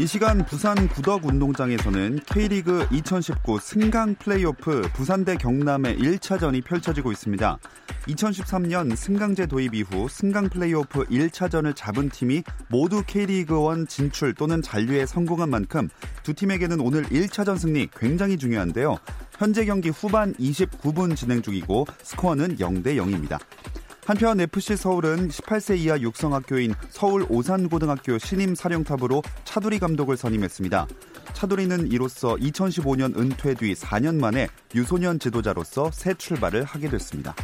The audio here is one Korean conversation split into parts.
이 시간 부산 구덕 운동장에서는 K리그 2019 승강 플레이오프 부산 대 경남의 1차전이 펼쳐지고 있습니다. 2013년 승강제 도입 이후 승강 플레이오프 1차전을 잡은 팀이 모두 K리그1 진출 또는 잔류에 성공한 만큼 두 팀에게는 오늘 1차전 승리 굉장히 중요한데요. 현재 경기 후반 29분 진행 중이고 스코어는 0대 0입니다. 한편 FC 서울은 18세 이하 육성학교인 서울 오산고등학교 신임 사령탑으로 차두리 감독을 선임했습니다. 차두리는 이로써 2015년 은퇴 뒤 4년 만에 유소년 지도자로서 새 출발을 하게 됐습니다.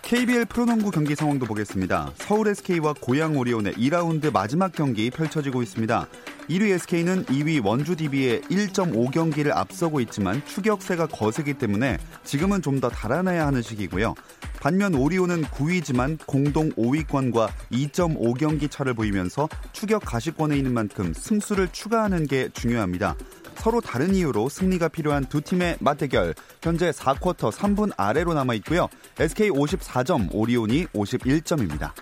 KBL 프로농구 경기 상황도 보겠습니다. 서울 SK와 고양 오리온의 2라운드 마지막 경기 펼쳐지고 있습니다. 1위 SK는 2위 원주 DB에 1.5경기를 앞서고 있지만 추격세가 거세기 때문에 지금은 좀 더 달아나야 하는 시기고요. 반면 오리온은 9위지만 공동 5위권과 2.5경기 차를 보이면서 추격 가시권에 있는 만큼 승수를 추가하는 게 중요합니다. 서로 다른 이유로 승리가 필요한 두 팀의 맞대결. 현재 4쿼터 3분 아래로 남아 있고요. SK 54점, 오리온이 51점입니다.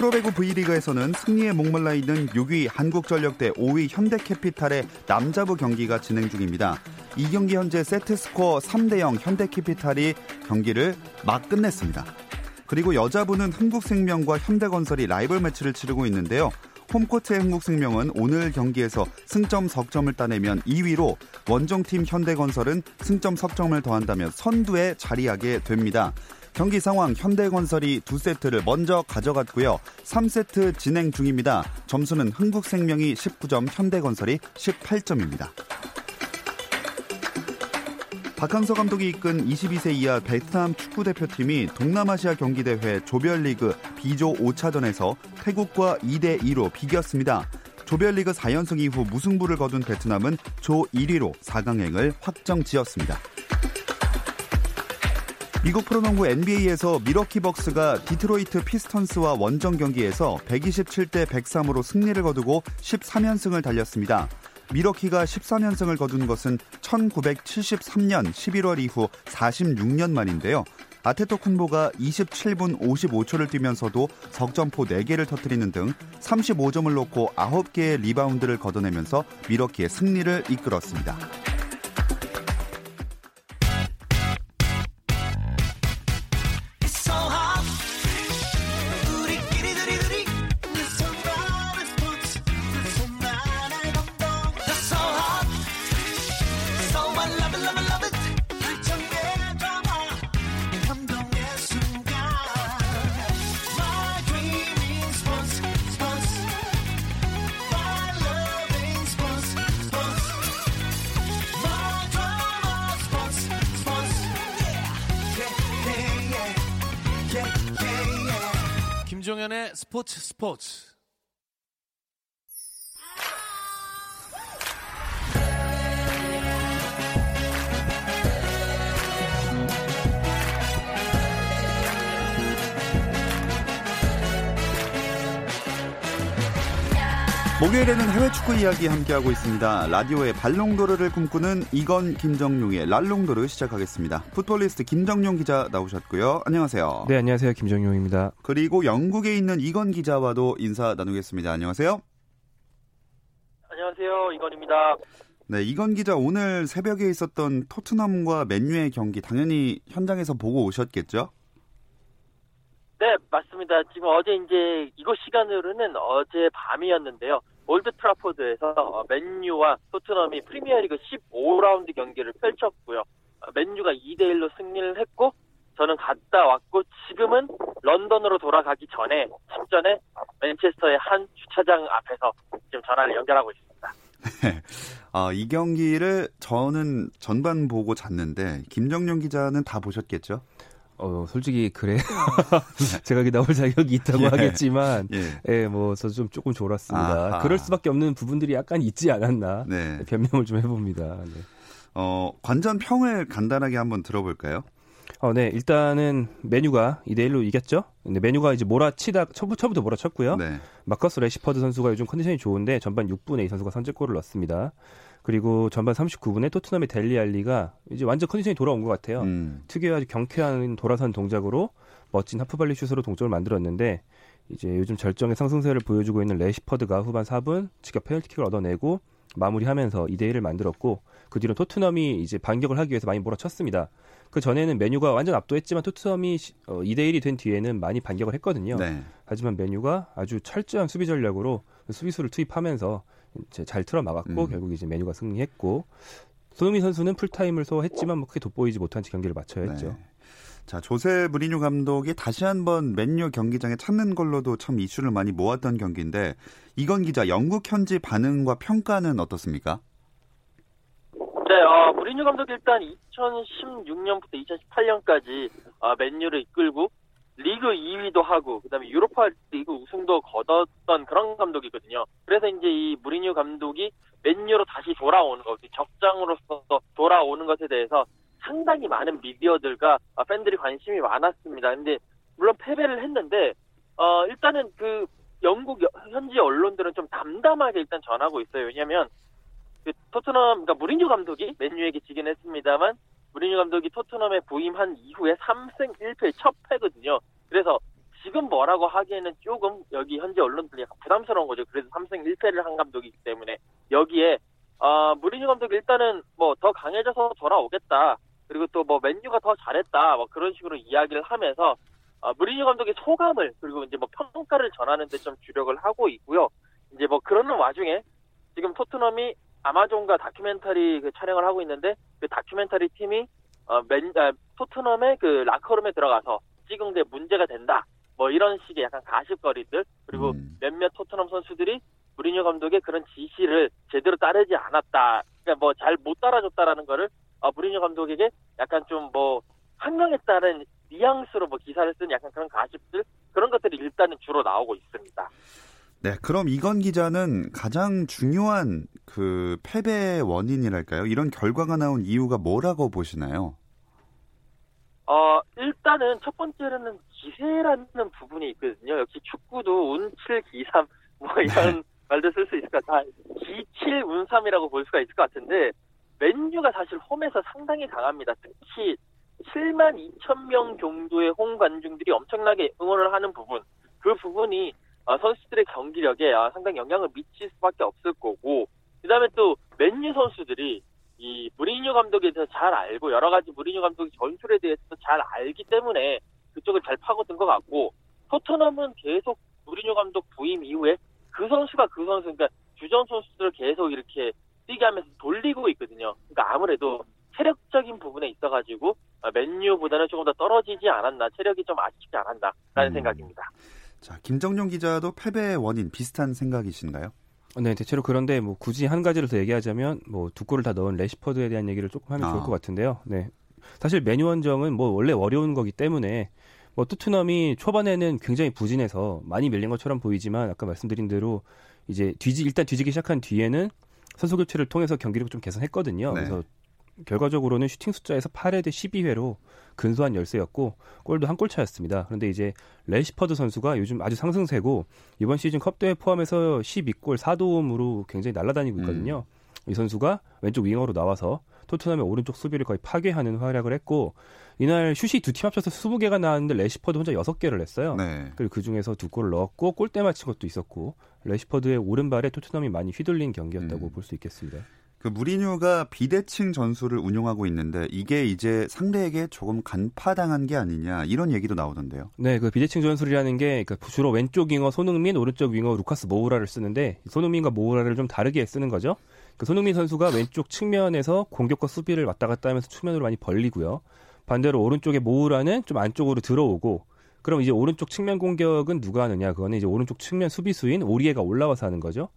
프로배구 V리그에서는 승리에 목말라 있는 6위 한국전력 대 5위 현대캐피탈의 남자부 경기가 진행 중입니다. 이 경기 현재 세트 스코어 3대0 현대캐피탈이 경기를 막 끝냈습니다. 그리고 여자부는 한국생명과 현대건설이 라이벌 매치를 치르고 있는데요. 홈코트의 한국생명은 오늘 경기에서 승점 석점을 따내면 2위로 원정팀 현대건설은 승점 석점을 더한다면 선두에 자리하게 됩니다. 경기 상황 현대건설이 두 세트를 먼저 가져갔고요. 3세트 진행 중입니다. 점수는 흥국생명이 19점, 현대건설이 18점입니다. 박항서 감독이 이끈 22세 이하 베트남 축구 대표팀이 동남아시아 경기대회 조별리그 B조 5차전에서 태국과 2대 2로 비겼습니다. 조별리그 4연승 이후 무승부를 거둔 베트남은 조 1위로 4강행을 확정지었습니다. 미국 프로농구 NBA에서 밀워키 벅스가 디트로이트 피스턴스와 원정 경기에서 127대 103으로 승리를 거두고 13연승을 달렸습니다. 밀워키가 13연승을 거둔 것은 1973년 11월 이후 46년 만인데요. 아테토 쿤보가 27분 55초를 뛰면서도 석점포 4개를 터뜨리는 등 35점을 놓고 9개의 리바운드를 걷어내면서 미러키의 승리를 이끌었습니다. 김종현 목요일에는 해외 축구 이야기 함께하고 있습니다. 라디오의 발롱도르를 꿈꾸는 이건 김정용의 랄롱도르 시작하겠습니다. 풋볼리스트 김정용 기자 나오셨고요. 안녕하세요. 네, 안녕하세요. 김정용입니다. 그리고 영국에 있는 이건 기자와도 인사 나누겠습니다. 안녕하세요. 안녕하세요. 이건입니다. 네, 이건 기자 오늘 새벽에 있었던 토트넘과 맨유의 경기 당연히 현장에서 보고 오셨겠죠? 네, 맞습니다. 지금 어제 이제 이곳 시간으로는 어제 밤이었는데요. 올드 트라포드에서 어, 맨유와 토트넘이 프리미어리그 15라운드 경기를 펼쳤고요. 어, 맨유가 2대 1로 승리를 했고 저는 갔다 왔고 지금은 런던으로 돌아가기 전에 직전에 맨체스터의 한 주차장 앞에서 지금 전화를 연결하고 있습니다. 네. 아, 이 경기를 저는 전반 보고 잤는데 김정용 기자는 다 보셨겠죠? 어, 솔직히 그래. 제가 여기 나올 자격이 있다고 예. 하겠지만, 예, 예 뭐, 저좀 조금 졸았습니다. 아하. 그럴 수밖에 없는 부분들이 약간 있지 않았나. 네. 변명을 좀 해봅니다. 네. 어, 관전 평을 간단하게 한번 들어볼까요? 어, 네. 일단은 맨유가 2대1로 이겼죠. 근데 맨유가 이제 몰아치다, 처음부터 몰아쳤고요. 네. 마커스 래시퍼드 선수가 요즘 컨디션이 좋은데 전반 6분에 이 선수가 선제골을 넣었습니다. 그리고 전반 39분에 토트넘의 델리 알리가 이제 완전 컨디션이 돌아온 것 같아요. 음. 특유의 아주 경쾌한 돌아선 동작으로 멋진 하프발리 슛으로 동점을 만들었는데 이제 요즘 절정의 상승세를 보여주고 있는 래시퍼드가 후반 4분 직접 페널티킥을 얻어내고 마무리하면서 2대 1을 만들었고 그 뒤로 토트넘이 이제 반격을 하기 위해서 많이 몰아쳤습니다. 그 전에는 맨유가 완전 압도했지만 토트넘이 2대 1이 된 뒤에는 많이 반격을 했거든요. 네. 하지만 맨유가 아주 철저한 수비 전략으로 수비수를 투입하면서 잘 틀어 막았고 음. 결국 이제 맨유가 승리했고 손흥민 선수는 풀타임을 소화했지만 뭐 크게 돋보이지 못한 채 경기를 마쳐야 했죠. 네. 자, 조세 무리뉴 감독이 다시 한번 맨유 경기장에 찾는 걸로도 참 이슈를 많이 모았던 경기인데 이건 기자 영국 현지 반응과 평가는 어떻습니까? 네, 어, 브리뉴 감독이 일단 2016년부터 2018년까지 어, 맨유를 이끌고 리그 2위도 하고 그다음에 유로파 리그 우승도 거뒀던 그런 감독이거든요. 그래서 이제 이 무리뉴 감독이 맨유로 다시 돌아오는 것, 적장으로서 돌아오는 것에 대해서 상당히 많은 미디어들과 팬들이 관심이 많았습니다. 근데 물론 패배를 했는데 어 일단은 그 영국 현지 언론들은 좀 담담하게 일단 전하고 있어요. 왜냐하면 그 토트넘 그러니까 무리뉴 감독이 맨유에게 지긴 했습니다만 무리뉴 감독이 토트넘에 부임한 이후에 3승 1패 첫 패거든요. 그래서 지금 뭐라고 하기에는 조금 여기 현지 언론들이 부담스러운 거죠. 그래서 3승 1패를 한 감독이기 때문에 여기에 어, 무리뉴 감독이 일단은 뭐 더 강해져서 돌아오겠다. 그리고 또 뭐 맨유가 더 잘했다. 뭐 그런 식으로 이야기를 하면서 어, 무리뉴 감독의 소감을 그리고 이제 뭐 평가를 전하는 데 좀 주력을 하고 있고요. 이제 뭐 그러는 와중에 지금 토트넘이 아마존과 다큐멘터리 그 촬영을 하고 있는데 그 다큐멘터리 팀이 어, 맨, 아, 토트넘의 그 라커룸에 들어가서 찍은 게 문제가 된다. 뭐 이런 식의 약간 가십거리들 그리고 음. 몇몇 토트넘 선수들이 무리뉴 감독의 그런 지시를 제대로 따르지 않았다. 그러니까 뭐 잘 못 따라줬다라는 거를 어, 무리뉴 감독에게 약간 좀 뭐 한명에 따른 뉘앙스로 뭐 기사를 쓴 약간 그런 가십들 그런 것들이 일단은 주로 나오고 있습니다. 네, 그럼 이건 기자는 가장 중요한 그 패배 원인이랄까요? 이런 결과가 나온 이유가 뭐라고 보시나요? 어, 일단은 첫 번째로는 기세라는 부분이 있거든요. 역시 축구도 운7 기3 뭐 이런 네. 말도 쓸 수 있을 것 같아. 기7 운3이라고 볼 수가 있을 것 같은데 맨유가 사실 홈에서 상당히 강합니다. 특히 7만 2천 명 정도의 홈 관중들이 엄청나게 응원을 하는 부분. 그 부분이 어, 선수들의 경기력에 어, 상당히 영향을 미칠 수밖에 없을 거고 그다음에 또 맨유 선수들이 이 무리뉴 감독에 대해서 잘 알고 여러 가지 무리뉴 감독의 전술에 대해서 잘 알기 때문에 그쪽을 잘 파고든 것 같고 토트넘은 계속 무리뉴 감독 부임 이후에 그 선수가 그 선수 그러니까 주전 선수들을 계속 이렇게 뛰게 하면서 돌리고 있거든요. 그러니까 아무래도 체력적인 부분에 있어가지고 어, 맨유보다는 조금 더 떨어지지 않았나 체력이 좀 아쉽지 않았나라는 음. 생각입니다. 자, 김정용 기자도 패배의 원인 비슷한 생각이신가요? 네, 대체로 그런데 뭐 굳이 한 가지를 더 얘기하자면 뭐 두 골을 다 넣은 레시퍼드에 대한 얘기를 조금 하면 아. 좋을 것 같은데요. 네. 사실 메뉴 원정은 뭐 원래 어려운 거기 때문에 뭐 토트넘이 초반에는 굉장히 부진해서 많이 밀린 것처럼 보이지만 아까 말씀드린 대로 이제 뒤지 일단 뒤지기 시작한 뒤에는 선수 교체를 통해서 경기력을 좀 개선했거든요. 네. 그래서 결과적으로는 슈팅 숫자에서 8회 대 12회로 근소한 열세였고 골도 한 골 차였습니다. 그런데 이제 래시퍼드 선수가 요즘 아주 상승세고 이번 시즌 컵대회 포함해서 12골 4도움으로 굉장히 날아다니고 있거든요. 음. 이 선수가 왼쪽 윙어로 나와서 토트넘의 오른쪽 수비를 거의 파괴하는 활약을 했고 이날 슛이 두 팀 합쳐서 20개가 나왔는데 레시퍼드 혼자 6개를 했어요. 네. 그리고 그중에서 두 골을 넣었고 골대 맞힌 것도 있었고 레시퍼드의 오른발에 토트넘이 많이 휘둘린 경기였다고 음. 볼수 있겠습니다. 그 무리뉴가 비대칭 전술을 운용하고 있는데 이게 이제 상대에게 조금 간파당한 게 아니냐 이런 얘기도 나오던데요. 네, 그 비대칭 전술이라는 게 그러니까 주로 왼쪽 윙어 손흥민, 오른쪽 윙어 루카스 모우라를 쓰는데 손흥민과 모우라를 좀 다르게 쓰는 거죠. 그 손흥민 선수가 왼쪽 측면에서 공격과 수비를 왔다 갔다 하면서 측면으로 많이 벌리고요. 반대로 오른쪽에 모우라는 좀 안쪽으로 들어오고 그럼 이제 오른쪽 측면 공격은 누가 하느냐? 그거는 이제 오른쪽 측면 수비수인 오리에가 올라와서 하는 거죠.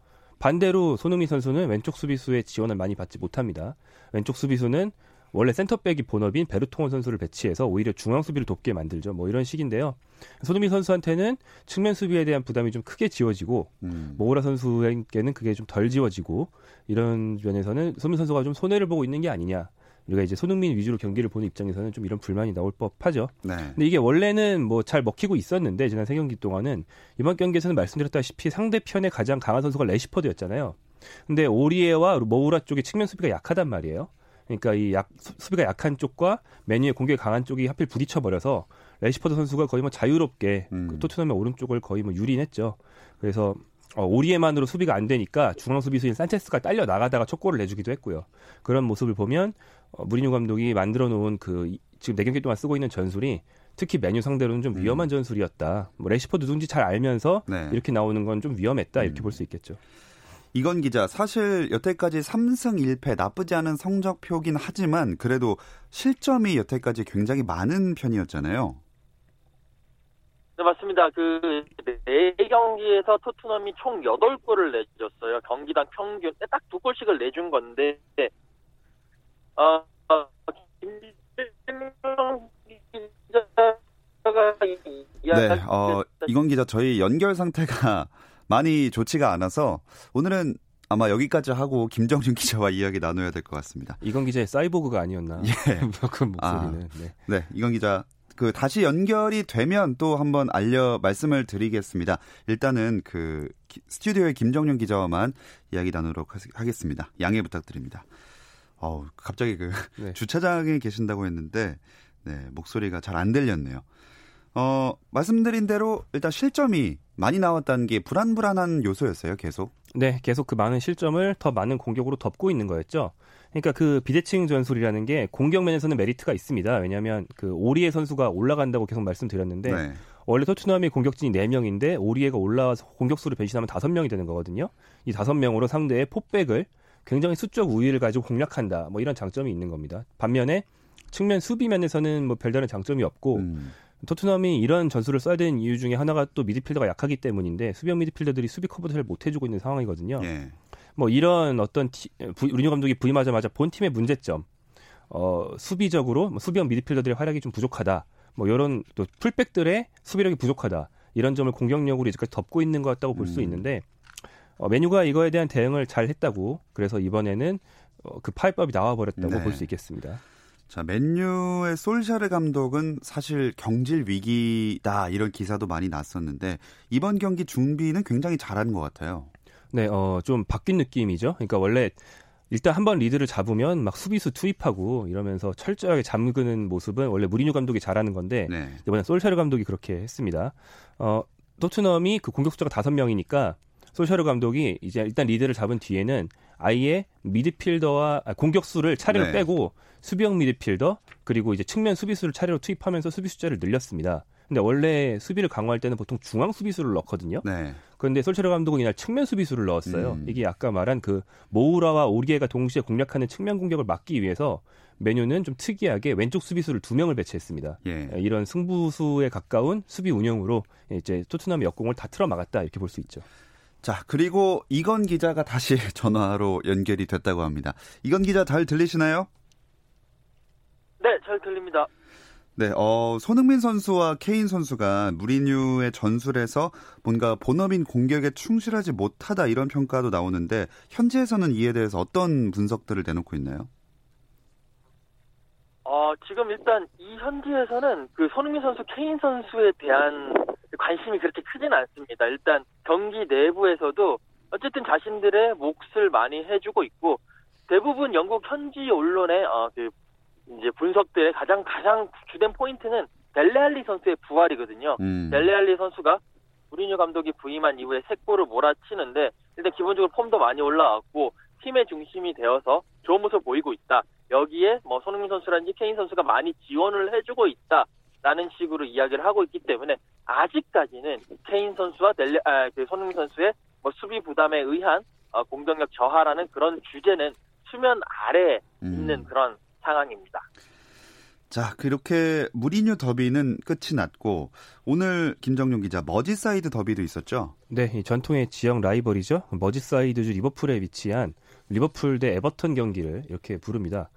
반대로 손흥민 선수는 왼쪽 수비수의 지원을 많이 받지 못합니다. 왼쪽 수비수는 원래 센터백이 본업인 베르통원 선수를 배치해서 오히려 중앙 수비를 돕게 만들죠. 뭐 이런 식인데요. 손흥민 선수한테는 측면 수비에 대한 부담이 좀 크게 지워지고 음. 모우라 선수에게는 그게 좀 덜 지워지고 이런 면에서는 손흥민 선수가 좀 손해를 보고 있는 게 아니냐. 우리가 이제 손흥민 위주로 경기를 보는 입장에서는 좀 이런 불만이 나올 법하죠. 네. 근데 이게 원래는 뭐 잘 먹히고 있었는데 지난 세 경기 동안은 이번 경기에서는 말씀드렸다시피 상대편의 가장 강한 선수가 레시퍼드였잖아요. 근데 오리에와 모우라 쪽의 측면 수비가 약하단 말이에요. 그러니까 이 약, 수비가 약한 쪽과 맨유의 공격이 강한 쪽이 하필 부딪혀 버려서 레시퍼드 선수가 거의 뭐 자유롭게 음. 그 토트넘의 오른쪽을 거의 뭐 유린했죠. 그래서 어, 오리에만으로 수비가 안 되니까 중앙 수비수인 산체스가 딸려 나가다가 첫 골을 내주기도 했고요. 그런 모습을 보면 어, 무리뉴 감독이 만들어 놓은 그 지금 네 경기 동안 쓰고 있는 전술이 특히 메뉴 상대로는 좀 음. 위험한 음. 전술이었다. 뭐 레시퍼드 누군지 잘 알면서 네. 이렇게 나오는 건 좀 위험했다 이렇게 음. 볼수 있겠죠. 이건 기자, 사실 여태까지 3승 1패 나쁘지 않은 성적표긴 하지만 그래도 실점이 여태까지 굉장히 많은 편이었잖아요. 네, 맞습니다. 그, 네 경기에서 토트넘이 총 8골을 내줬어요. 경기당 평균, 딱 두 골씩을 내준 건데, 어, 어 네, 어, 이건 기자, 저희 연결 상태가 많이 좋지가 않아서 오늘은 아마 여기까지 하고 김정준 기자와 이야기 나눠야 될 것 같습니다. 이건 기자의 사이보그가 아니었나? 예. 그 목소리는. 아, 네. 네, 이건 기자. 그 다시 연결이 되면 또 한번 알려 말씀을 드리겠습니다. 일단은 그 스튜디오의 김정준 기자와만 이야기 나누도록 하겠습니다. 양해 부탁드립니다. 어우, 갑자기 그 네. 주차장에 계신다고 했는데 네, 목소리가 잘 안 들렸네요. 어, 말씀드린 대로 일단 실점이 많이 나왔다는 게 불안불안한 요소였어요, 계속. 네, 계속 그 많은 실점을 더 많은 공격으로 덮고 있는 거였죠. 그러니까 그 비대칭 전술이라는 게 공격 면에서는 메리트가 있습니다. 왜냐하면 그 오리에 선수가 올라간다고 계속 말씀드렸는데 네. 원래 토트넘의 공격진이 4명인데 오리에가 올라와서 공격수를 변신하면 5명이 되는 거거든요. 이 5명으로 상대의 포백을 굉장히 수적 우위를 가지고 공략한다. 뭐 이런 장점이 있는 겁니다. 반면에 측면 수비 면에서는 뭐 별다른 장점이 없고 음. 토트넘이 이런 전술을 써야 되는 이유 중에 하나가 또 미드필더가 약하기 때문인데 수비형 미드필더들이 수비 커버를 잘 못 해주고 있는 상황이거든요. 예. 뭐 이런 어떤 티, 우리뉴 감독이 부임하자마자 본 팀의 문제점, 어, 수비적으로 뭐 수비형 미드필더들의 활약이 좀 부족하다. 뭐 이런 또 풀백들의 수비력이 부족하다. 이런 점을 공격력으로 이제까지 덮고 있는 것 같다고 볼수 음. 있는데 어, 메뉴가 이거에 대한 대응을 잘 했다고 그래서 이번에는 어, 그 파이법이 나와버렸다고 네. 볼수 있겠습니다. 자, 맨유의 솔샤르 감독은 사실 경질 위기다 이런 기사도 많이 났었는데 이번 경기 준비는 굉장히 잘한 것 같아요. 네, 어, 좀 바뀐 느낌이죠. 그러니까 원래 일단 한 번 리드를 잡으면 막 수비수 투입하고 이러면서 철저하게 잠그는 모습은 원래 무리뉴 감독이 잘하는 건데 네. 이번에 솔샤르 감독이 그렇게 했습니다. 어, 토트넘이 그 공격 수자가 다섯 명이니까 솔샤르 감독이 이제 일단 리드를 잡은 뒤에는 아예 미드필더와 아, 공격수를 차례로 네. 빼고 수비형 미드필더 그리고 이제 측면 수비수를 차례로 투입하면서 수비 숫자를 늘렸습니다. 근데 원래 수비를 강화할 때는 보통 중앙 수비수를 넣거든요. 네. 그런데 솔체르 감독은 이날 측면 수비수를 넣었어요. 음. 이게 아까 말한 그 모우라와 오리에가 동시에 공략하는 측면 공격을 막기 위해서 메뉴는 좀 특이하게 왼쪽 수비수를 두 명을 배치했습니다. 예. 이런 승부수에 가까운 수비 운영으로 이제 토트넘의 역공을 다 틀어 막았다 이렇게 볼 수 있죠. 자, 그리고 이건 기자가 다시 전화로 연결이 됐다고 합니다. 이건 기자 잘 들리시나요? 네, 잘 들립니다. 네, 어, 손흥민 선수와 케인 선수가 무리뉴의 전술에서 뭔가 본업인 공격에 충실하지 못하다 이런 평가도 나오는데 현지에서는 이에 대해서 어떤 분석들을 내놓고 있나요? 어, 지금 일단 이 현지에서는 그 손흥민 선수, 케인 선수에 대한 관심이 그렇게 크지는 않습니다. 일단 경기 내부에서도 어쨌든 자신들의 몫을 많이 해주고 있고 대부분 영국 현지 언론의 어, 그 이제 분석들의 가장 가장 주된 포인트는 델레알리 선수의 부활이거든요. 음. 델레알리 선수가 무리뉴 감독이 부임한 이후에 세 골을 몰아치는데 일단 기본적으로 폼도 많이 올라왔고 팀의 중심이 되어서 좋은 모습을 보이고 있다. 여기에 뭐 손흥민 선수라든지 케인 선수가 많이 지원을 해주고 있다 라는 식으로 이야기를 하고 있기 때문에 아직까지는 케인 선수와 델레 아, 그 손흥민 선수의 뭐 수비 부담에 의한 어, 공격력 저하라는 그런 주제는 수면 아래에 음. 있는 그런 상황입니다. 자, 그렇게 무리뉴 더비는 끝이 났고 오늘 김정용 기자 머지사이드 더비도 있었죠? 네, 이 전통의 지역 라이벌이죠. 머지사이드주 리버풀에 위치한 리버풀 대 에버턴 경기를 이렇게 부릅니다.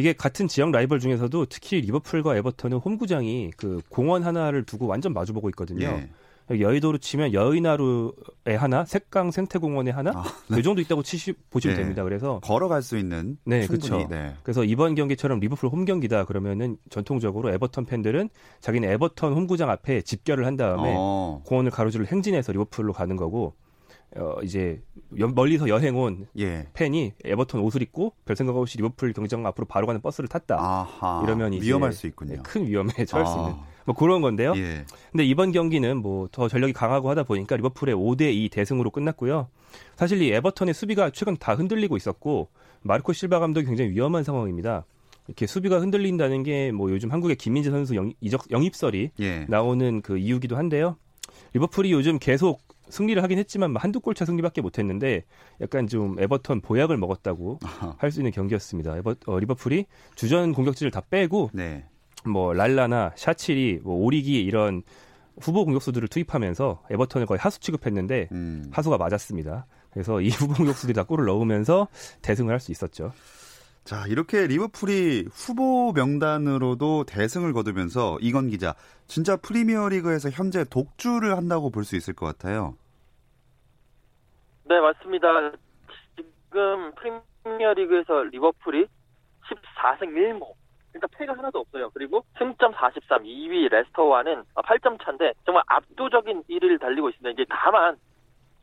이게 같은 지역 라이벌 중에서도 특히 리버풀과 에버턴은 홈구장이 그 공원 하나를 두고 완전 마주보고 있거든요. 예. 여의도로 치면 여의나루에 하나, 샛강 생태공원에 하나, 아, 네. 그 정도 있다고 치시 보시면 네. 됩니다. 그래서 걸어갈 수 있는 네, 그렇죠. 네. 그래서 이번 경기처럼 리버풀 홈 경기다 그러면은 전통적으로 에버턴 팬들은 자기는 에버턴 홈구장 앞에 집결을 한 다음에 어. 공원을 가로질러 행진해서 리버풀로 가는 거고 어, 이제 멀리서 여행 온 예. 팬이 에버턴 옷을 입고 별 생각 없이 리버풀 경기장 앞으로 바로 가는 버스를 탔다. 아하, 이러면 이제 위험할 수 있군요. 큰 위험에 처할 아. 수 있는 뭐 그런 건데요. 예. 근데 이번 경기는 뭐 더 전력이 강하고 하다 보니까 리버풀의 5대 2 대승으로 끝났고요. 사실 이 에버턴의 수비가 최근 다 흔들리고 있었고 마르코 실바 감독이 굉장히 위험한 상황입니다. 이렇게 수비가 흔들린다는 게 뭐 요즘 한국의 김민재 선수 영, 이적, 영입설이 예. 나오는 그 이유기도 한데요. 리버풀이 요즘 계속 승리를 하긴 했지만 뭐 한두 골차 승리밖에 못했는데 약간 좀 에버턴 보약을 먹었다고 할 수 있는 경기였습니다. 에버, 어, 리버풀이 주전 공격진을 다 빼고 네. 뭐 랄라나 샤칠이 뭐 오리기 이런 후보 공격수들을 투입하면서 에버턴을 거의 하수 취급했는데 음. 하수가 맞았습니다. 그래서 이 후보 공격수들이 다 골을 넣으면서 대승을 할 수 있었죠. 자, 이렇게 리버풀이 후보 명단으로도 대승을 거두면서 이건 기자, 진짜 프리미어리그에서 현재 독주를 한다고 볼 수 있을 것 같아요. 네, 맞습니다. 지금 프리미어리그에서 리버풀이 14승 1무 그러니까 패가 하나도 없어요. 그리고 승점 43, 2위 레스터와는 8점 차인데 정말 압도적인 1위를 달리고 있습니다. 이제 다만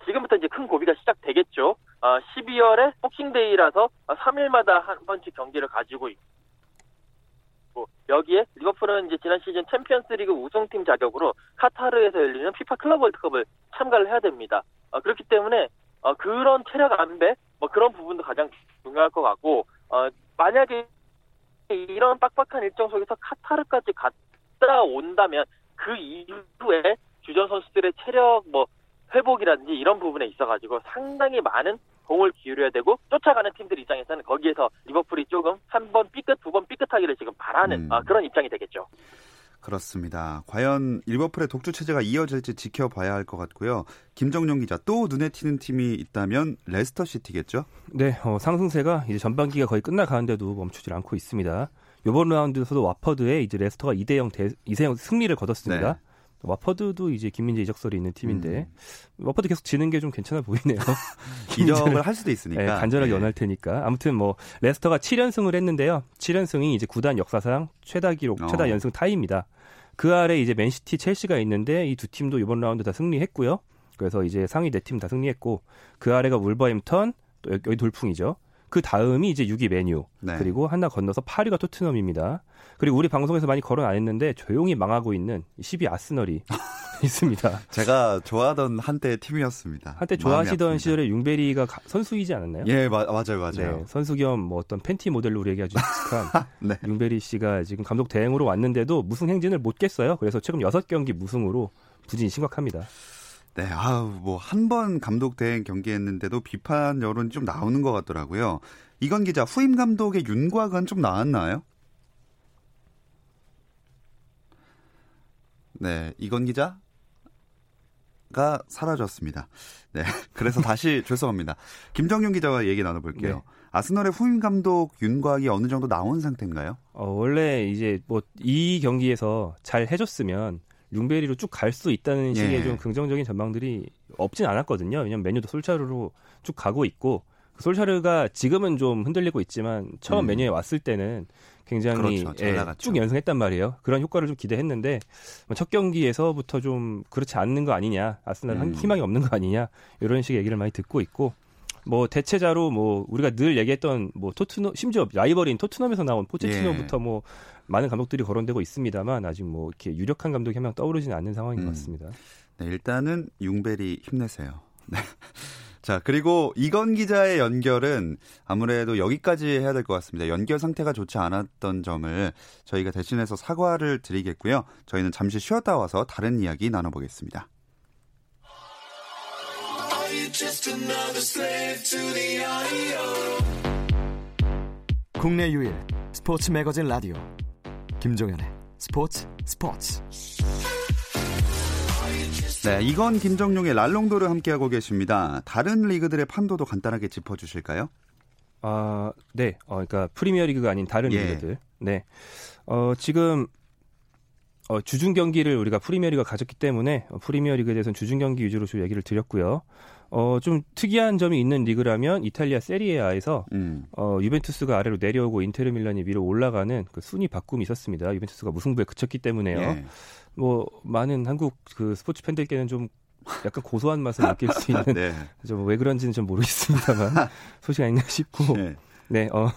지금부터 이제 큰 고비가 시작되겠죠. 어, 12월에 복싱데이라서 3일마다 한 번씩 경기를 가지고 있고 여기에 리버풀은 이제 지난 시즌 챔피언스리그 우승팀 자격으로 카타르에서 열리는 피파 클럽 월드컵을 참가를 해야 됩니다. 어, 그렇기 때문에 어, 그런 체력 안배 뭐 그런 부분도 가장 중요할 것 같고 어, 만약에 이런 빡빡한 일정 속에서 카타르까지 갔다 온다면 그 이후에 주전 선수들의 체력 뭐 회복이라든지 이런 부분에 있어가지고 상당히 많은 공을 기울여야 되고 쫓아가는 팀들 입장에서는 거기에서 리버풀이 조금 한 번 삐끗 두 번 삐끗하기를 지금 바라는 음. 아, 그런 입장이 되겠죠. 그렇습니다. 과연 리버풀의 독주 체제가 이어질지 지켜봐야 할 것 같고요. 김정용 기자 또 눈에 띄는 팀이 있다면 레스터 시티겠죠? 네, 어, 상승세가 이제 전반기가 거의 끝나가는데도 멈추질 않고 있습니다. 이번 라운드에서도 와퍼드에 이제 레스터가 2대 0 대, 2대 0 승리를 거뒀습니다. 네. 와퍼드도 이제 김민재 이적설이 있는 팀인데 음. 와퍼드 계속 지는 게 좀 괜찮아 보이네요. 이적을 할 수도 있으니까. 네, 간절하게 네. 원할 테니까. 아무튼 뭐 레스터가 7연승을 했는데요. 7연승이 이제 구단 역사상 최다 기록, 어. 최다 연승 타이입니다. 그 아래 이제 맨시티, 첼시가 있는데 이 두 팀도 이번 라운드 다 승리했고요. 그래서 이제 상위 네 팀 다 승리했고 그 아래가 울버햄턴 또 여기 돌풍이죠. 그 다음이 이제 6위 맨유 네. 그리고 하나 건너서 8위가 토트넘입니다. 그리고 우리 방송에서 많이 거론 안 했는데 조용히 망하고 있는 10위 아스널이 있습니다. 제가 좋아하던 한때 팀이었습니다. 한때 좋아하시던 시절에 융베리가 선수이지 않았나요? 예, 마, 맞아요, 맞아요. 네, 선수 겸 뭐 어떤 팬티 모델로 우리에게 아주 익숙한 네. 융베리 씨가 지금 감독 대행으로 왔는데도 무승 행진을 못 깼어요. 그래서 최근 6경기 무승으로 부진이 심각합니다. 네, 아우, 뭐, 한 번 감독 대행 경기했는데도 비판 여론이 좀 나오는 것 같더라고요. 이건 기자, 후임 감독의 윤곽은 좀 나왔나요? 네, 이건 기자? 가 사라졌습니다. 네. 그래서 다시 죄송합니다. 김정용 기자와 얘기 나눠볼게요. 네. 아스널의 후임 감독 윤곽이 어느 정도 나온 상태인가요? 어, 원래 이제 뭐 이 경기에서 잘 해줬으면 융베리로 쭉 갈 수 있다는 식의 예. 좀 긍정적인 전망들이 없진 않았거든요. 왜냐면 메뉴도 솔차르로 쭉 가고 있고 그 솔차르가 지금은 좀 흔들리고 있지만 처음 음. 메뉴에 왔을 때는 굉장히 그렇죠. 예, 쭉 연승했단 말이에요. 그런 효과를 좀 기대했는데 뭐첫 경기에서부터 좀 그렇지 않는 거 아니냐, 아스날 음. 희망이 없는 거 아니냐 이런 식의 얘기를 많이 듣고 있고 뭐 대체자로 뭐 우리가 늘 얘기했던 뭐 토트넘 심지어 라이벌인 토트넘에서 나온 포체티노부터 예. 뭐 많은 감독들이 거론되고 있습니다만 아직 뭐 이렇게 유력한 감독이 한 명 떠오르지는 않는 상황인 음. 것 같습니다. 네, 일단은 융벨이 힘내세요. 네. 자, 그리고 이건 기자의 연결은 아무래도 여기까지 해야 될 것 같습니다. 연결 상태가 좋지 않았던 점을 저희가 대신해서 사과를 드리겠고요. 저희는 잠시 쉬었다 와서 다른 이야기 나눠보겠습니다. 국내 유일 스포츠 매거진 라디오 김종현의 스포츠 스포츠 네, 이건 김정용의 랄롱도를 함께하고 계십니다. 다른 리그들의 판도도 간단하게 짚어주실까요? 아, 네. 어, 그러니까 프리미어 리그가 아닌 다른 예. 리그들. 네. 어, 지금 어, 주중 경기를 우리가 프리미어 리그가 가졌기 때문에 어, 프리미어 리그에 대해서는 주중 경기 위주로 좀 얘기를 드렸고요. 어, 좀 특이한 점이 있는 리그라면 이탈리아 세리에아에서 음. 어, 유벤투스가 아래로 내려오고 인테르 밀란이 위로 올라가는 그 순위 바꿈이 있었습니다. 유벤투스가 무승부에 그쳤기 때문에요. 예. 뭐 많은 한국 그 스포츠 팬들께는 좀 약간 고소한 맛을 느낄 수 있는 네. 좀 왜 그런지는 좀 모르겠습니다만 소식 아닌가 싶고 예. 네, 어,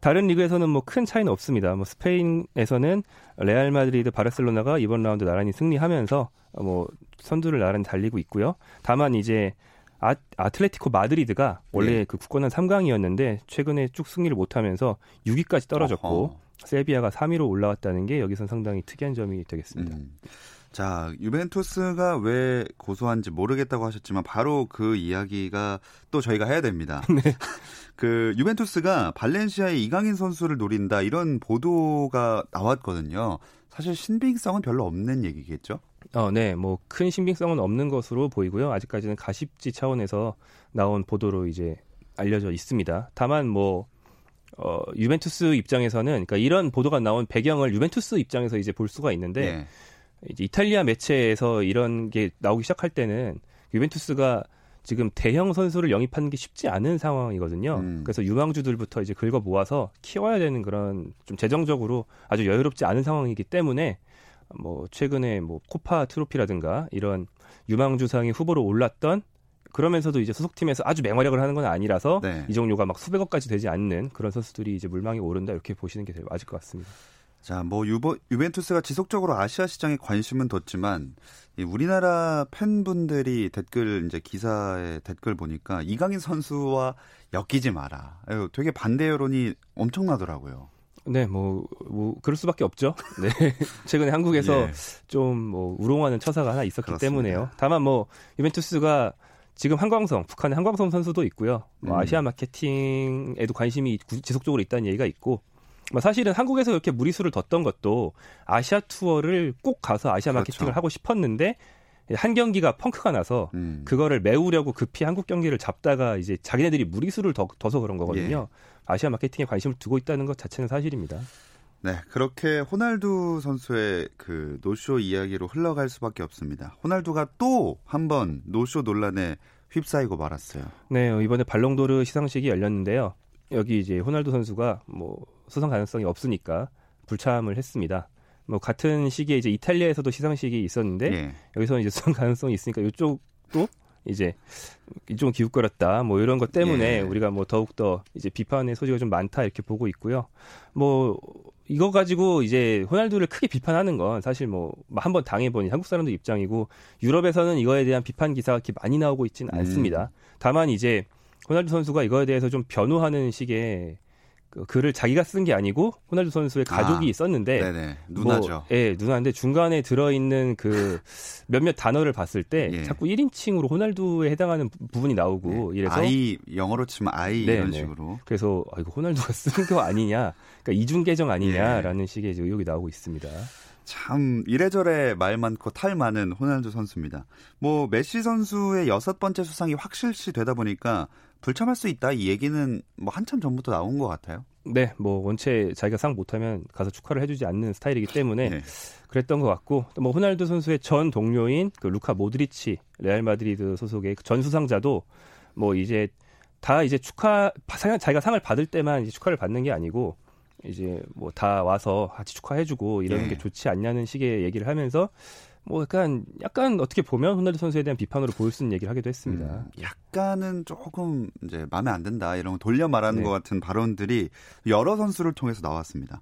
다른 리그에서는 뭐 큰 차이는 없습니다. 뭐 스페인에서는 레알 마드리드, 바르셀로나가 이번 라운드 나란히 승리하면서 어, 뭐 선두를 나란히 달리고 있고요. 다만 이제 아, 아틀레티코 마드리드가 원래 예. 그 국권은 3강이었는데 최근에 쭉 승리를 못하면서 6위까지 떨어졌고 어허. 세비야가 3위로 올라왔다는 게 여기선 상당히 특이한 점이 되겠습니다. 음. 자, 유벤투스가 왜 고소한지 모르겠다고 하셨지만 바로 그 이야기가 또 저희가 해야 됩니다. 그 유벤투스가 발렌시아의 이강인 선수를 노린다 이런 보도가 나왔거든요. 사실 신빙성은 별로 없는 얘기겠죠? 어, 네, 뭐 큰 신빙성은 없는 것으로 보이고요. 아직까지는 가십지 차원에서 나온 보도로 이제 알려져 있습니다. 다만 뭐 어, 유벤투스 입장에서는 그러니까 이런 보도가 나온 배경을 유벤투스 입장에서 이제 볼 수가 있는데 예. 이제 이탈리아 매체에서 이런 게 나오기 시작할 때는 유벤투스가 지금 대형 선수를 영입하는 게 쉽지 않은 상황이거든요. 음. 그래서 유망주들부터 이제 긁어 모아서 키워야 되는 그런 좀 재정적으로 아주 여유롭지 않은 상황이기 때문에 뭐 최근에 뭐 코파 트로피라든가 이런 유망주상의 후보로 올랐던 그러면서도 이제 소속팀에서 아주 맹활약을 하는 건 아니라서 네. 이적료가 막 수백억까지 되지 않는 그런 선수들이 이제 물망에 오른다 이렇게 보시는 게 맞을 것 같습니다. 자, 뭐 유버, 유벤투스가 지속적으로 아시아 시장에 관심은 뒀지만 이 우리나라 팬분들이 댓글 이제 기사에 댓글 보니까 이강인 선수와 엮이지 마라. 되게 반대 여론이 엄청나더라고요. 네, 뭐, 뭐, 그럴 수밖에 없죠. 네. 최근에 한국에서 예. 좀 뭐, 우롱하는 처사가 하나 있었기 그렇습니다. 때문에요. 다만 뭐, 유벤투스가 지금 한광성, 북한의 한광성 선수도 있고요. 뭐 음. 아시아 마케팅에도 관심이 구- 지속적으로 있다는 얘기가 있고, 뭐 사실은 한국에서 이렇게 무리수를 뒀던 것도 아시아 투어를 꼭 가서 아시아 그렇죠. 마케팅을 하고 싶었는데, 한 경기가 펑크가 나서 음. 그거를 메우려고 급히 한국 경기를 잡다가 이제 자기네들이 무리수를 더, 둬서 그런 거거든요. 예. 아시아 마케팅에 관심을 두고 있다는 것 자체는 사실입니다. 네, 그렇게 호날두 선수의 그 노쇼 이야기로 흘러갈 수밖에 없습니다. 호날두가 또 한 번 노쇼 논란에 휩싸이고 말았어요. 네, 어, 이번에 발롱도르 시상식이 열렸는데요. 여기 이제 호날두 선수가 뭐 수상 가능성이 없으니까 불참을 했습니다. 뭐 같은 시기에 이제 이탈리아에서도 시상식이 있었는데 예. 여기서는 이제 수상 가능성이 있으니까 이쪽도 이제 이쪽은 기웃거렸다 뭐 이런 것 때문에 예. 우리가 뭐 더욱 더 이제 비판의 소지가 좀 많다 이렇게 보고 있고요. 뭐 이거 가지고 이제 호날두를 크게 비판하는 건 사실 뭐 한번 당해보니 한국 사람들 입장이고 유럽에서는 이거에 대한 비판 기사가 그렇게 많이 나오고 있지는 음. 않습니다. 다만 이제 호날두 선수가 이거에 대해서 좀 변호하는 식의 그 글을 자기가 쓴 게 아니고 호날두 선수의 가족이 아, 있었는데 네네. 누나죠. 뭐, 예, 누나인데 중간에 들어 있는 그 몇몇 단어를 봤을 때 예. 자꾸 1인칭으로 호날두에 해당하는 부- 부분이 나오고 네. 이래서 아이 영어로 치면 아이 네, 이런 네. 식으로. 그래서 아, 이거 호날두가 쓴 거 아니냐, 그러니까 이중 계정 예. 아니냐라는 식의 이제 의혹이 나오고 있습니다. 참 이래저래 말 많고 탈 많은 호날두 선수입니다. 뭐 메시 선수의 여섯 번째 수상이 확실시 되다 보니까 불참할 수 있다 이 얘기는 뭐 한참 전부터 나온 것 같아요. 네, 뭐 원체 자기가 상 못하면 가서 축하를 해주지 않는 스타일이기 때문에 네. 그랬던 것 같고 또 뭐 호날두 선수의 전 동료인 그 루카 모드리치 레알 마드리드 소속의 그 전 수상자도 뭐 이제 다 이제 축하 상- 자기가 상을 받을 때만 이제 축하를 받는 게 아니고 이제 뭐 다 와서 같이 축하해주고 이러는 예. 게 좋지 않냐는 식의 얘기를 하면서 뭐 약간 약간 어떻게 보면 호날두 선수에 대한 비판으로 보일 수 있는 얘기를 하기도 했습니다. 음, 약간은 조금 이제 마음에 안 든다 이런 거 돌려 말하는 네. 것 같은 발언들이 여러 선수를 통해서 나왔습니다.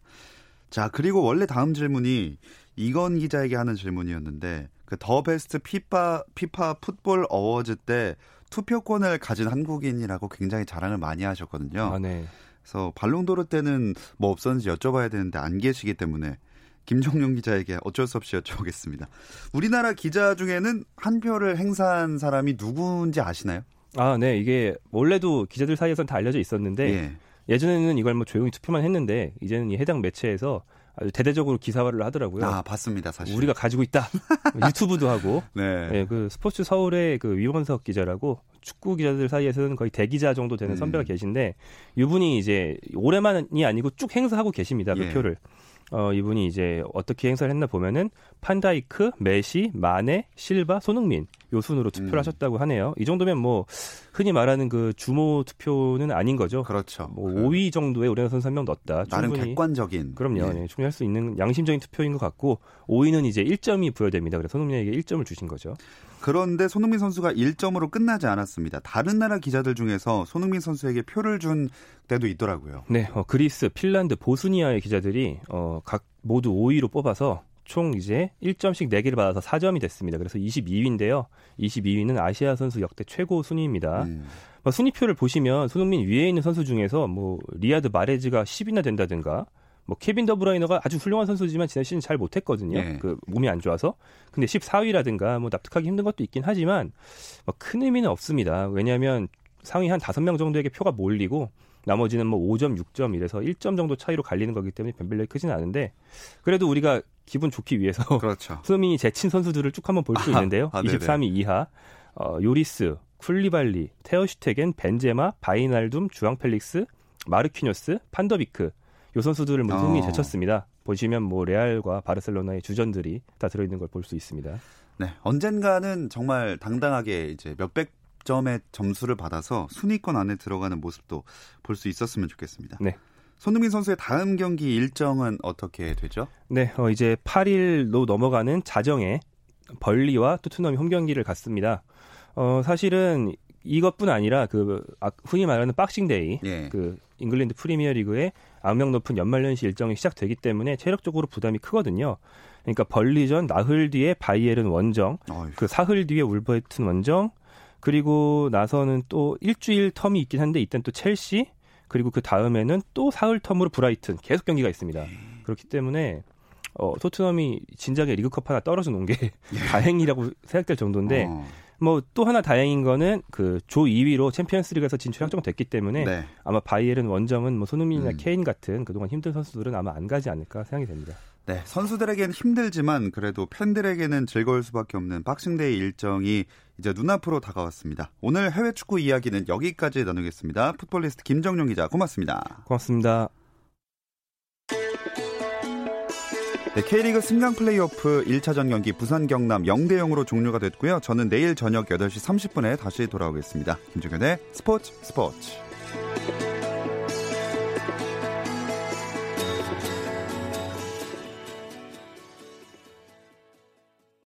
자 그리고 원래 다음 질문이 이건 기자에게 하는 질문이었는데 그 더 베스트 피파 피파 풋볼 어워즈 때 투표권을 가진 한국인이라고 굉장히 자랑을 많이 하셨거든요. 아, 네. 그래서 발롱도르 때는 뭐 없었는지 여쭤봐야 되는데 안 계시기 때문에 김종용 기자에게 어쩔 수 없이 여쭤보겠습니다. 우리나라 기자 중에는 한 표를 행사한 사람이 누구인지 아시나요? 아, 네. 이게 원래도 기자들 사이에서는 다 알려져 있었는데 예. 예전에는 이걸 뭐 조용히 투표만 했는데 이제는 이 해당 매체에서 아주 대대적으로 기사화를 하더라고요. 아 봤습니다 사실. 우리가 가지고 있다. 유튜브도 하고. 네. 예, 그 스포츠 서울의 그 위원석 기자라고 축구 기자들 사이에서는 거의 대기자 정도 되는 음. 선배가 계신데 이분이 이제 올해만이 아니고 쭉 행사하고 계십니다. 그 예. 표를. 어, 이분이 이제 어떻게 행사를 했나 보면은 판다이크, 메시, 마네, 실바, 손흥민. 요 순으로 투표를 음. 하셨다고 하네요. 이 정도면 뭐 흔히 말하는 그 주모 투표는 아닌 거죠. 그렇죠. 뭐 그 5위 정도에 우리나라 선수 한 명 넣었다. 나름 충분히 객관적인. 그럼요. 예. 네, 충분히 할 수 있는 양심적인 투표인 것 같고 5위는 이제 1점이 부여됩니다. 그래서 손흥민에게 1점을 주신 거죠. 그런데 손흥민 선수가 1점으로 끝나지 않았습니다. 다른 나라 기자들 중에서 손흥민 선수에게 표를 준 때도 있더라고요. 네, 어, 그리스, 핀란드, 보스니아의 기자들이 어, 각 모두 5위로 뽑아서 총 이제 1점씩 4개를 받아서 4점이 됐습니다. 그래서 22위인데요. 22위는 아시아 선수 역대 최고 순위입니다. 음. 뭐 순위표를 보시면 손흥민 위에 있는 선수 중에서 뭐 리아드 마레즈가 10위나 된다든가 뭐 케빈 더브라이너가 아주 훌륭한 선수지만 지난 시즌 잘 못했거든요. 예. 그 몸이 안 좋아서. 근데 14위라든가 뭐 납득하기 힘든 것도 있긴 하지만 뭐 큰 의미는 없습니다. 왜냐하면 상위 한 5명 정도에게 표가 몰리고 나머지는 뭐 5점, 6점 이래서 1점 정도 차이로 갈리는 거기 때문에 변별력이 크지는 않은데 그래도 우리가 기분 좋기 위해서 그렇죠. 손흥민이 제친 선수들을 쭉 한번 볼 수 있는데요. 아, 네네. 23위 이하 어, 요리스, 쿨리발리, 테어슈테겐, 벤제마, 바이날둠, 주앙 펠릭스, 마르퀴뇨스, 판더비크 요 선수들을 모두 손흥민이 어. 제쳤습니다. 보시면 뭐 레알과 바르셀로나의 주전들이 다 들어있는 걸 볼 수 있습니다. 네, 언젠가는 정말 당당하게 이제 몇백 점의 점수를 받아서 순위권 안에 들어가는 모습도 볼 수 있었으면 좋겠습니다. 네. 손흥민 선수의 다음 경기 일정은 어떻게 되죠? 네, 어, 이제 8일로 넘어가는 자정에 번리와 토트넘이 홈 경기를 갔습니다. 어, 사실은 이것뿐 아니라 그 아, 흔히 말하는 Boxing Day 예. 그 잉글랜드 프리미어리그의 악명 높은 연말연시 일정이 시작되기 때문에 체력적으로 부담이 크거든요. 그러니까 번리전 나흘 뒤에 바이에른 원정, 어휴, 그 사흘 뒤에 울버햄튼 원정, 그리고 나서는 또 일주일 term이 있긴 한데 이땐 또 첼시, 그리고 그 다음에는 또 사흘 term으로 브라이튼 계속 경기가 있습니다. 그렇기 때문에 어, 토트넘이 진작에 리그컵 하나 떨어져 놓은 게 다행이라고 생각될 정도인데 어, 뭐 또 하나 다행인 거는 그 조 2위로 챔피언스리그에서 진출 확정됐기 때문에 네. 아마 바이에른 원정은 뭐 손흥민이나 음. 케인 같은 그동안 힘든 선수들은 아마 안 가지 않을까 생각이 됩니다. 네, 선수들에게는 힘들지만 그래도 팬들에게는 즐거울 수밖에 없는 Boxing Day 일정이 이제 눈앞으로 다가왔습니다. 오늘 해외 축구 이야기는 여기까지 나누겠습니다. 풋볼리스트 김정용 기자 고맙습니다. 고맙습니다. 네, K리그 승강 플레이오프 1차전 경기 부산 경남 0대 0으로 종료가 됐고요. 저는 내일 저녁 8시 30분에 다시 돌아오겠습니다. 김종현의 스포츠 스포츠.